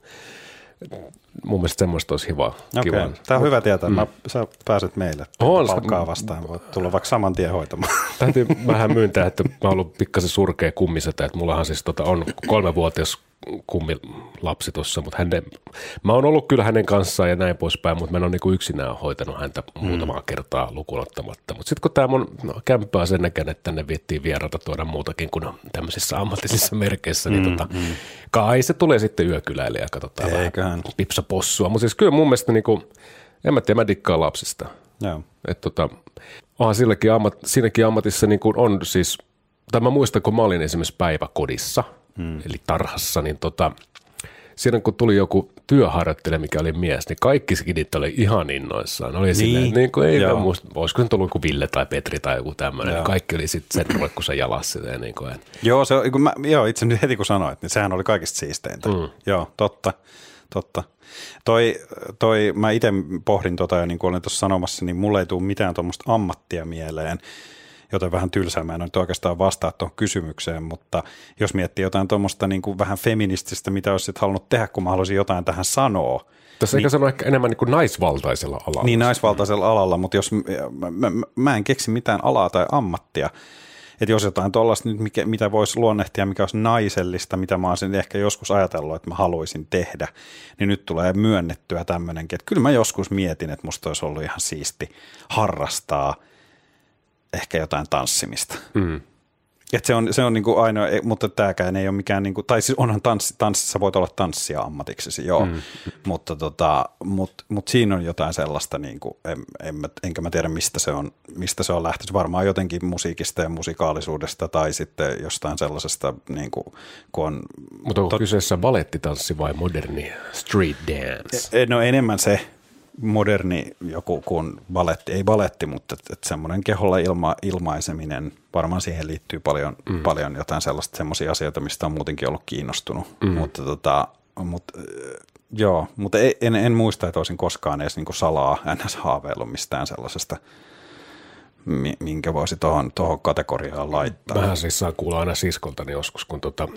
mun mielestä semmoista olisi hyvä. Okay. tämä on hyvä tietää. Mm. Mä, sä pääset meille On palkkaa vastaan. Voit tulla vaikka saman tien hoitamaan. Täytyy vähän myöntää, että mä oon ollut pikkasen surkea kummisetä, että mullahan siis tota on kolmevuotias kummilapsi tuossa, mutta hänen, mä oon ollut kyllä hänen kanssaan ja näin poispäin, mutta mä en ole niin yksinään hoitanut häntä mm. muutamaa kertaa lukuun ottamatta. Mutta sitten kun tämä mun no, kämppää sen näkään, että tänne viettiin vieraita tuoda muutakin kuin tämmöisissä ammatillisissa merkeissä, niin tota, kai se tulee sitten yökyläille ja katsotaan Eiköhän. vähän pipsa possua. Mutta siis kyllä mun mielestä, niin kuin, en mä tiedä, mä dikkaan lapsista. Joo. Että tota, onhan silläkin ammat, siinäkin ammatissa niin kuin on siis, tai mä muistan, kun mä olin esimerkiksi päiväkodissa, hmm. eli tarhassa, niin tota, siinä kun tuli joku työharjoittelija, mikä oli mies, niin kaikki skidit oli ihan innoissaan. Oli niin. silleen, niin kuin ei muista, olisiko nyt ollut joku Ville tai Petri tai joku tämmöinen. Joo. Kaikki oli sitten sen roikkussa jalassa. Ja niin kuin, että Joo, se, kun mä, joo, itse nyt heti kun sanoit, niin sehän oli kaikista siisteintä. Mm. Joo, totta, totta. Toi, toi, mä itse pohdin tota jo, niin kuin olin tuossa sanomassa, niin mulle ei tule mitään tuommoista ammattia mieleen, joten vähän tylsää mä en nyt oikeastaan vastaa tuohon kysymykseen, mutta jos miettii jotain tuommoista niin kuin vähän feminististä, mitä olisit halunnut tehdä, kun mä haluaisin jotain tähän sanoa, tässä niin. eikä sano ehkä enemmän niin kuin naisvaltaisella alalla. niin naisvaltaisella alalla, mutta jos mä, mä, mä, mä en keksi mitään alaa tai ammattia, että jos jotain tuollaista nyt, mikä, mitä voisi luonnehtia, mikä olisi naisellista, mitä mä olisin ehkä joskus ajatellut, että mä haluaisin tehdä, niin nyt tulee myönnettyä tämmöinenkin, että kyllä mä joskus mietin, että musta olisi ollut ihan siisti harrastaa ehkä jotain tanssimista. Mm. Et se on, se on niinku ainoa, mutta tämäkään ei ole mikään, niinku, tai siis onhan tanssi, tanssissa voit olla tanssia ammatiksesi, joo, mm. mutta tota, mut, mut siinä on jotain sellaista, niinku, en, en mä, enkä mä tiedä mistä se on, mistä se on lähtöisin, varmaan jotenkin musiikista ja musikaalisuudesta tai sitten jostain sellaisesta, niinku, kun on, Mutta onko kyseessä balettitanssi vai moderni street dance? E- no enemmän se moderni joku kuin baletti, ei baletti, mutta et, et semmoinen keholla ilma, ilmaiseminen, varmaan siihen liittyy paljon, mm. paljon jotain sellaista, semmoisia asioita, mistä on muutenkin ollut kiinnostunut, mm. mutta tota, mut, joo, mutta en, en muista, että olisin koskaan edes niinku salaa ns. haaveillut mistään sellaisesta, mi- minkä voisi tuohon tohon kategoriaan laittaa. Vähän siis saa kuulla aina siskoltani joskus, kun tota,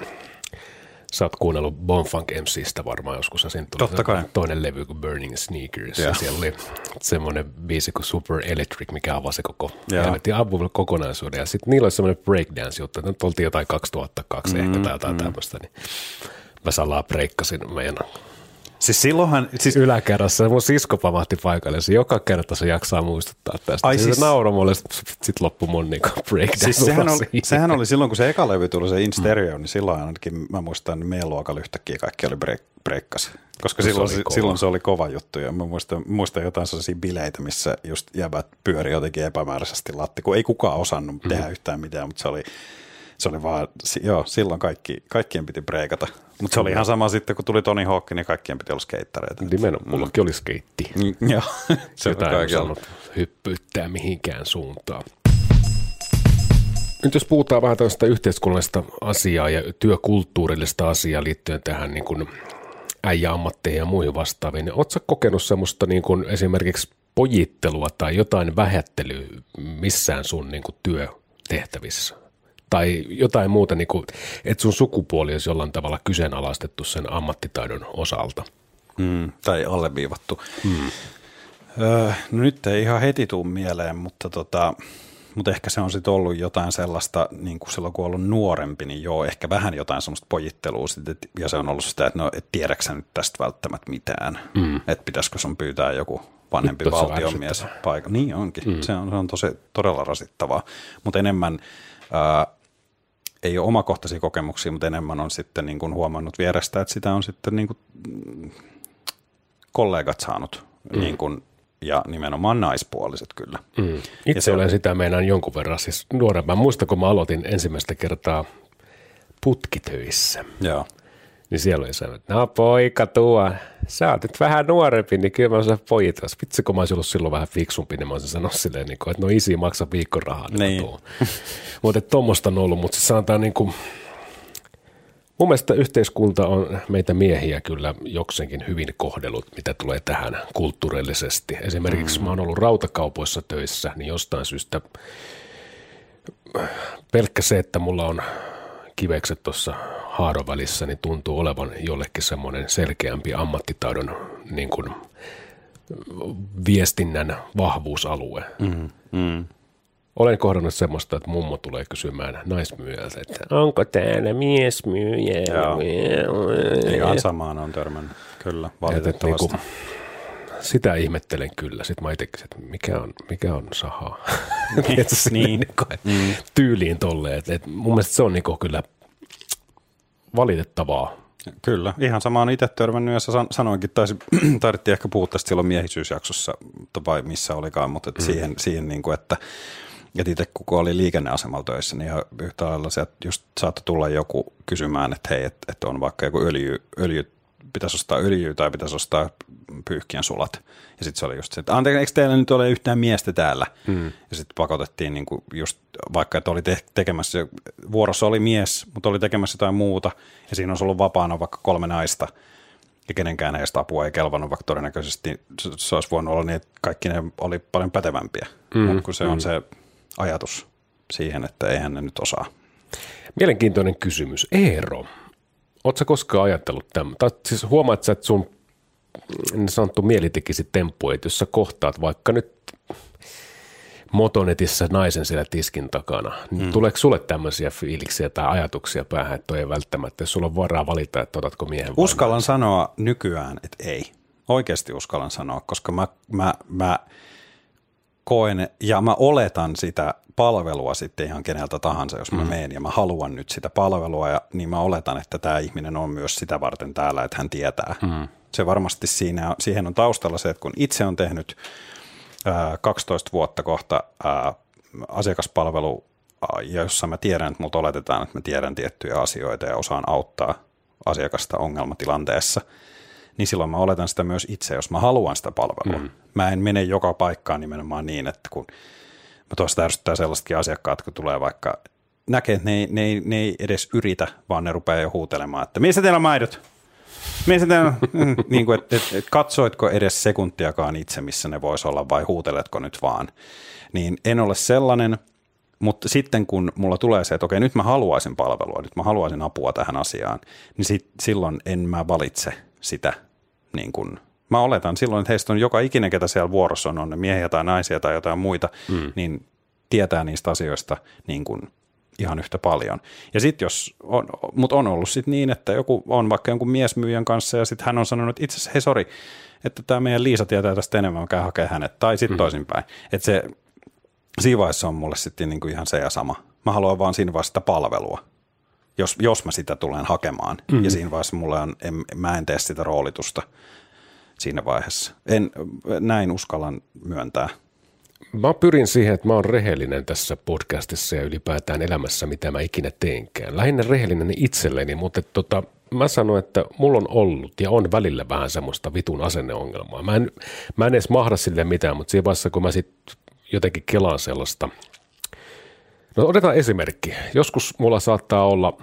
sä oot kuunnellut Bonfunk MCstä varmaan joskus, ja siinä tuli Totta kai. toinen levy kuin Burning Sneakers, ja Joo. siellä oli semmoinen biisi kuin Super Electric, mikä avasi koko Joo. helvetin kokonaisuuden, ja sitten niillä oli semmoinen breakdance-juttu, että nyt oltiin jotain 2002 mm, ehkä tai jotain mm. tämmöistä, niin mä salaa breikkasin meidän Siis silloinhan, siis yläkerrassa, mun sisko pamahti paikalle, se joka kerta se jaksaa muistuttaa tästä. Ai siis, siis- se nauroi mulle, sitten loppui mun niinku breakdance Siis sehän, oli, sehän oli silloin, kun se eka levy tuli, se In Stereo, niin silloin ainakin mä muistan, että meidän luokalla yhtäkkiä kaikki oli break, breikkas. Koska Se silloin, oli se kova. silloin se oli kova juttu ja mä muistan, muistan jotain sellaisia bileitä, missä just jäbät pyöri jotenkin epämääräisesti latti, kun ei kukaan osannut Mhm. tehdä yhtään mitään, mutta se oli, Se oli vaan, joo, silloin kaikki, kaikkien piti breikata. Mutta se oli ihan sama sitten, kun tuli Toni Hawk, niin kaikkien piti olla skeittareita. Nimenomaan, mullakin oli skeitti. Mm, joo, se on kaikilla. osannut hyppyyttää mihinkään suuntaan. Nyt jos puhutaan vähän tällaista yhteiskunnallista asiaa ja työkulttuurillista asiaa liittyen tähän niin kuin äijäammatteihin ja muihin vastaaviin, niin ootko kokenut semmoista niin kuin esimerkiksi pojittelua tai jotain vähättelyä missään sun niin kuin työtehtävissä? Tai jotain muuta, niin kuin, että sun sukupuoli olisi jollain tavalla kyseenalaistettu sen ammattitaidon osalta? Mm, tai alleviivattu. Mm. Öö, no nyt ei ihan heti tuu mieleen, mutta, tota, mutta ehkä se on sitten ollut jotain sellaista, niin kuin silloin kun ollut nuorempi, niin joo, ehkä vähän jotain semmoista pojittelua sit, et, ja se on ollut sitä, että no et tiedäksä nyt tästä välttämättä mitään, mm. että pitäisikö sun pyytää joku vanhempi on valtionmies paikka. Niin onkin, mm. se on, se on tosi, todella rasittavaa, mutta enemmän... Ää, ei ole omakohtaisia kokemuksia, mutta enemmän on sitten niin kuin huomannut vierestä, että sitä on sitten niin kuin kollegat saanut mm. niin kuin, ja nimenomaan naispuoliset kyllä. Mm. Itse se- olen sitä meinaan jonkun verran siis nuorempaan. Muista, kun mä aloitin ensimmäistä kertaa putkitöissä, Joo. Niin siellä oli se, että no poika tuo, sä oot nyt vähän nuorempi, niin kyllä mä osaan pojit. Vitsi, kun mä olisin ollut silloin vähän fiksumpi, niin mä olisin sanonut silleen, niin kuin, että no isi maksa viikkorahaa. Niin. Niin. mutta tuommoista on ollut, mutta se sanotaan niin kuin, mun mielestä yhteiskunta on meitä miehiä kyllä jokseenkin hyvin kohdellut, mitä tulee tähän kulttuurillisesti. Esimerkiksi mm. mä oon ollut rautakaupoissa töissä, niin jostain syystä pelkkä se, että mulla on kivekset tuossa haadon välissä, niin tuntuu olevan jollekin semmoinen selkeämpi ammattitaidon niin kuin, viestinnän vahvuusalue. Mm, Mm. olen kohdannut semmoista, että mummo tulee kysymään naismyyjältä, että onko täällä miesmyyjä? Joo. Ihan samaan on törmännyt, kyllä, Että, että valitettavasti. Sitä ihmettelen kyllä. Sitten mä itsekin, että mikä on, mikä on. Tiedätkö, silleen niin. niinku, mm. Tyyliin tolleen. Et, et mun mielestä se on niinku kyllä valitettavaa. Kyllä, ihan sama on itse törmännyt ja sanoinkin, taisi, taidettiin ehkä puhua tästä silloin miehisyysjaksossa vai missä olikaan, mutta et mm. siihen, siihen niin kuin, että et itse kun oli liikenneasemalla töissä, niin ihan yhtä lailla se, että just saattoi tulla joku kysymään, että hei, että, että on vaikka joku öljy, öljy, pitäisi ostaa öljyä tai pitäisi ostaa pyyhkien sulat. Ja sitten se oli just se, että anteeksi, eikö teillä nyt ole yhtään miestä täällä? Mm. Ja sitten pakotettiin niin kuin just, vaikka että oli te- tekemässä, vuorossa oli mies, mutta oli tekemässä jotain muuta, ja siinä olisi ollut vapaana vaikka kolme naista, ja kenenkään näistä apua ei kelvannut, vaikka todennäköisesti se, olisi voinut olla niin, että kaikki ne oli paljon pätevämpiä. Mm, mutta kun se on se ajatus siihen, että eihän ne nyt osaa. Mielenkiintoinen kysymys. Eero, ootko koskaan ajatellut tämän? Tai siis huomaat sä, että sun niin sanottu mieli tekisi temppu, että jos sä kohtaat vaikka nyt motonetissä naisen siellä tiskin takana, niin tuleeko sulle tämmöisiä fiiliksiä tai ajatuksia päähän, että toi ei välttämättä, jos sulla on varaa valita, että otatko miehen vai Uskallan sanoa nykyään, että ei. Oikeasti uskallan sanoa, koska mä, mä, mä koen ja mä oletan sitä palvelua sitten ihan keneltä tahansa, jos mä mm. menen ja mä haluan nyt sitä palvelua, ja, niin mä oletan, että tämä ihminen on myös sitä varten täällä, että hän tietää. Mm. Se varmasti siinä, siihen on taustalla se, että kun itse on tehnyt ää, 12 vuotta kohta ää, asiakaspalvelu, jossa mä tiedän, että multa oletetaan, että mä tiedän tiettyjä asioita ja osaan auttaa asiakasta ongelmatilanteessa, niin silloin mä oletan sitä myös itse, jos mä haluan sitä palvelua. Mm. Mä en mene joka paikkaan nimenomaan niin, että kun mä tuosta ärsyttää sellaisetkin asiakkaat, kun tulee vaikka, näkee, että ne ne, ne ei edes yritä, vaan ne rupeaa jo huutelemaan, että missä teillä on maidot? Missä teillä on? Mm, niin kuin, että, että, että katsoitko edes sekuntiakaan itse, missä ne voisi olla, vai huuteletko nyt vaan? Niin en ole sellainen, mutta sitten kun mulla tulee se, että okei, nyt mä haluaisin palvelua, nyt mä haluaisin apua tähän asiaan, niin sit, silloin en mä valitse sitä niin kuin, mä oletan silloin, että heistä on joka ikinen, ketä siellä vuorossa on, on ne miehiä tai naisia tai jotain muita, mm. niin tietää niistä asioista niin kuin ihan yhtä paljon. Ja sitten jos, on, mutta on ollut sitten niin, että joku on vaikka jonkun miesmyyjän kanssa ja sitten hän on sanonut, että itse asiassa hei sori, että tämä meidän Liisa tietää tästä enemmän, mä käyn hakemaan hänet, tai sitten mm. toisinpäin. Että se siinä vaiheessa on mulle sitten niin kuin ihan se ja sama. Mä haluan vaan siinä vaiheessa sitä palvelua, jos, jos mä sitä tulen hakemaan. Mm. Ja siinä vaiheessa mulle on, en, mä en tee sitä roolitusta siinä vaiheessa. En, näin uskallan myöntää. mä pyrin siihen, että mä oon rehellinen tässä podcastissa ja ylipäätään elämässä, mitä mä ikinä teenkään. Lähinnä rehellinen itselleni, mutta tota, mä sanoin, että mulla on ollut ja on välillä vähän semmoista vitun asenneongelmaa. Mä en, mä en edes mahda sille mitään, mutta siinä vaiheessa, kun mä sitten jotenkin kelaan sellaista. No otetaan esimerkki. Joskus mulla saattaa olla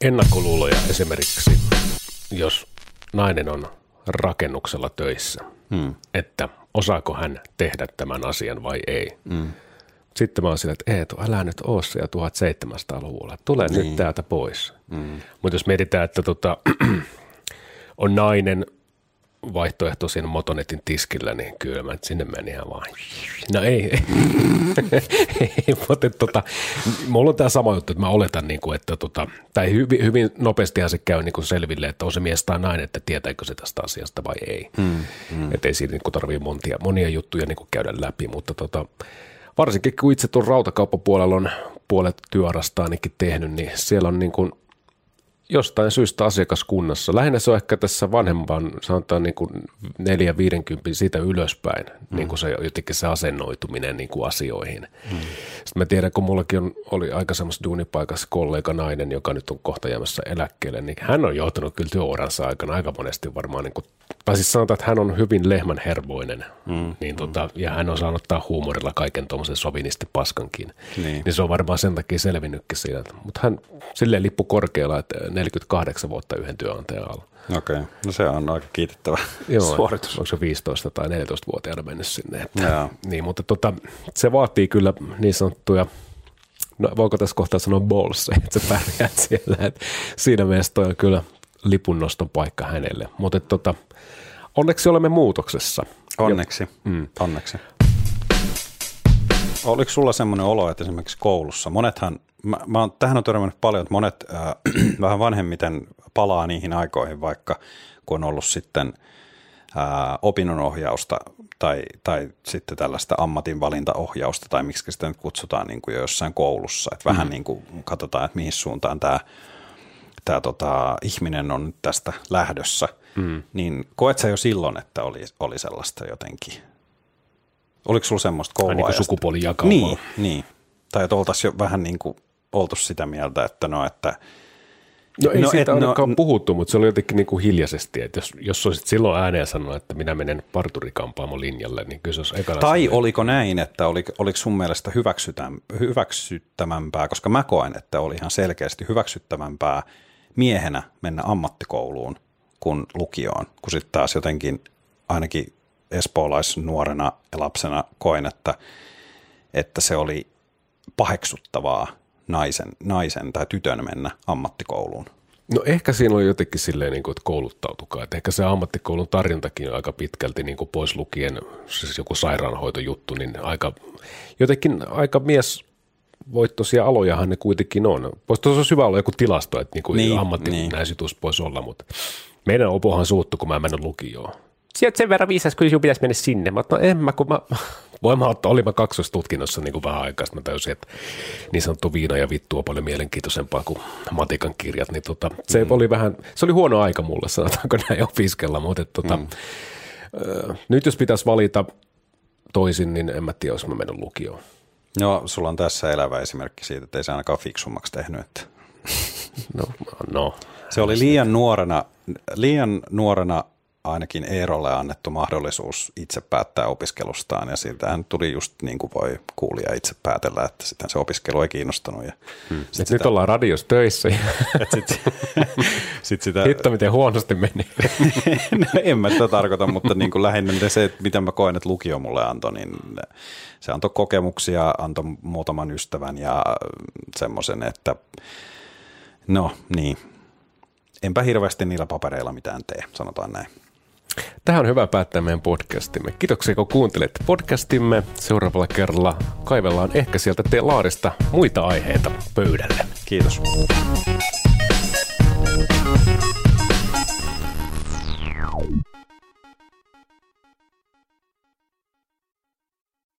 ennakkoluuloja esimerkiksi, jos nainen on rakennuksella töissä, hmm. että osaako hän tehdä tämän asian vai ei. Hmm. Sitten mä oon silleen, että Eetu, älä nyt oo siellä 1700-luvulla, tule niin. nyt täältä pois. Hmm. Mutta jos mietitään, että tota, on nainen – vaihtoehto siinä Motonetin tiskillä, niin kyllä mä sinne meni ihan vaan. No ei, ei, ei mutta tota, mulla on tämä sama juttu, että mä oletan, niin kuin, että tota, tai hyvin, hyvin nopeastihan se käy niin kuin selville, että on se mies tai nainen, että tietääkö se tästä asiasta vai ei. Mm, mm. Että ei siinä niin tarvitse monia, monia juttuja niin kuin käydä läpi, mutta tota, varsinkin kun itse tuon rautakauppapuolella on puolet työarasta ainakin tehnyt, niin siellä on niin kuin jostain syystä asiakaskunnassa. Lähinnä se on ehkä tässä vanhempan, sanotaan niin kuin 4 50 siitä ylöspäin, mm. niin kuin se jotenkin se asennoituminen niin kuin asioihin. Mm. Sitten mä tiedän, kun mullakin on, oli aika semmoista duunipaikassa kollega nainen, joka nyt on kohta jäämässä eläkkeelle, niin hän on joutunut kyllä työuransa aikana aika monesti varmaan, niin kuin, tai siis sanotaan, että hän on hyvin lehmän hervoinen, mm. niin tota, ja hän on saanut ottaa huumorilla kaiken tuommoisen sovinisti paskankin. Niin. niin se on varmaan sen takia selvinnytkin siitä. Mutta hän silleen lippu korkealla, että 48 vuotta yhden työnantajan alla. Okei, okay. no se on aika kiitettävä Joo, suoritus. Onko se 15 tai 14-vuotiaana mennyt sinne. Että, niin, mutta tota, se vaatii kyllä niin sanottuja, no voiko tässä kohtaa sanoa balls, että sä pärjäät siellä. Että siinä mielessä toi on kyllä lipunnoston paikka hänelle. Mutta tota, onneksi olemme muutoksessa. Onneksi, mm. onneksi. Oliko sulla semmoinen olo, että esimerkiksi koulussa, monethan mä, mä oon, tähän on törmännyt paljon, että monet äh, vähän vanhemmiten palaa niihin aikoihin, vaikka kun on ollut sitten äh, opinnonohjausta tai, tai sitten tällaista ammatinvalintaohjausta tai miksi sitä nyt kutsutaan niin kuin jo jossain koulussa, että vähän mm. niin kuin katsotaan, että mihin suuntaan tämä tämä tota, ihminen on tästä lähdössä, mm. niin koet sä jo silloin, että oli, oli sellaista jotenkin? Oliko sulla semmoista koulua? Niin. Niin, niin. Tai että oltaisiin jo vähän niin kuin oltu sitä mieltä, että no, että No ei no, siitä et, ainakaan no, puhuttu, mutta se oli jotenkin niin kuin hiljaisesti, että jos, jos olisit silloin ääneen sanonut, että minä menen parturikampaamon linjalle, niin kyllä se olisi ekana Tai sanonut. oliko näin, että oli, oliko sun mielestä hyväksyttävämpää, koska mä koen, että oli ihan selkeästi hyväksyttävämpää miehenä mennä ammattikouluun kuin lukioon, kun sitten taas jotenkin ainakin espoolaisnuorena ja lapsena koin, että, että se oli paheksuttavaa naisen, naisen tai tytön mennä ammattikouluun? No ehkä siinä oli jotenkin silleen, niin kuin, että kouluttautukaa. Että ehkä se ammattikoulun tarjontakin on aika pitkälti niin kuin pois lukien siis joku sairaanhoitojuttu, niin aika, jotenkin aika mies voittoisia alojahan ne kuitenkin on. Voisi tuossa hyvä olla joku tilasto, että niin kuin niin, ammattinäisytus niin. voisi olla, mutta meidän opohan suuttu, kun mä en mennyt lukioon. Sieltä sen verran viisas, sinun pitäisi mennä sinne. Mä no en mä, kun mä voin ottaa, olin mä kaksostutkinnossa niin kuin vähän aikaa, mä täysin, että niin sanottu viina ja vittu on paljon mielenkiintoisempaa kuin matikan kirjat, niin tota, se mm. oli vähän, se oli huono aika mulle, sanotaanko näin opiskella, mutta tota, mm. äh, nyt jos pitäisi valita toisin, niin en mä tiedä, jos mä menen lukioon. No, sulla on tässä elävä esimerkki siitä, että ei se ainakaan fiksummaksi tehnyt. Että. No, no. Se oli liian nuorena, liian nuorena ainakin Eerolle annettu mahdollisuus itse päättää opiskelustaan ja siltähän tuli just niin kuin voi kuulija itse päätellä, että sitten se opiskelu ei kiinnostanut. Ja hmm. sit sitä, nyt ollaan radios töissä. sit, sit sitä, Hitto, miten huonosti meni. no, en mä tätä tarkoita, mutta niin kuin lähinnä se, että mitä mä koen, että lukio mulle antoi, niin se antoi kokemuksia, antoi muutaman ystävän ja semmoisen, että no niin, enpä hirveästi niillä papereilla mitään tee, sanotaan näin. Tähän on hyvä päättää meidän podcastimme. Kiitoksia, kun kuuntelet podcastimme. Seuraavalla kerralla kaivellaan ehkä sieltä te laarista muita aiheita pöydälle. Kiitos.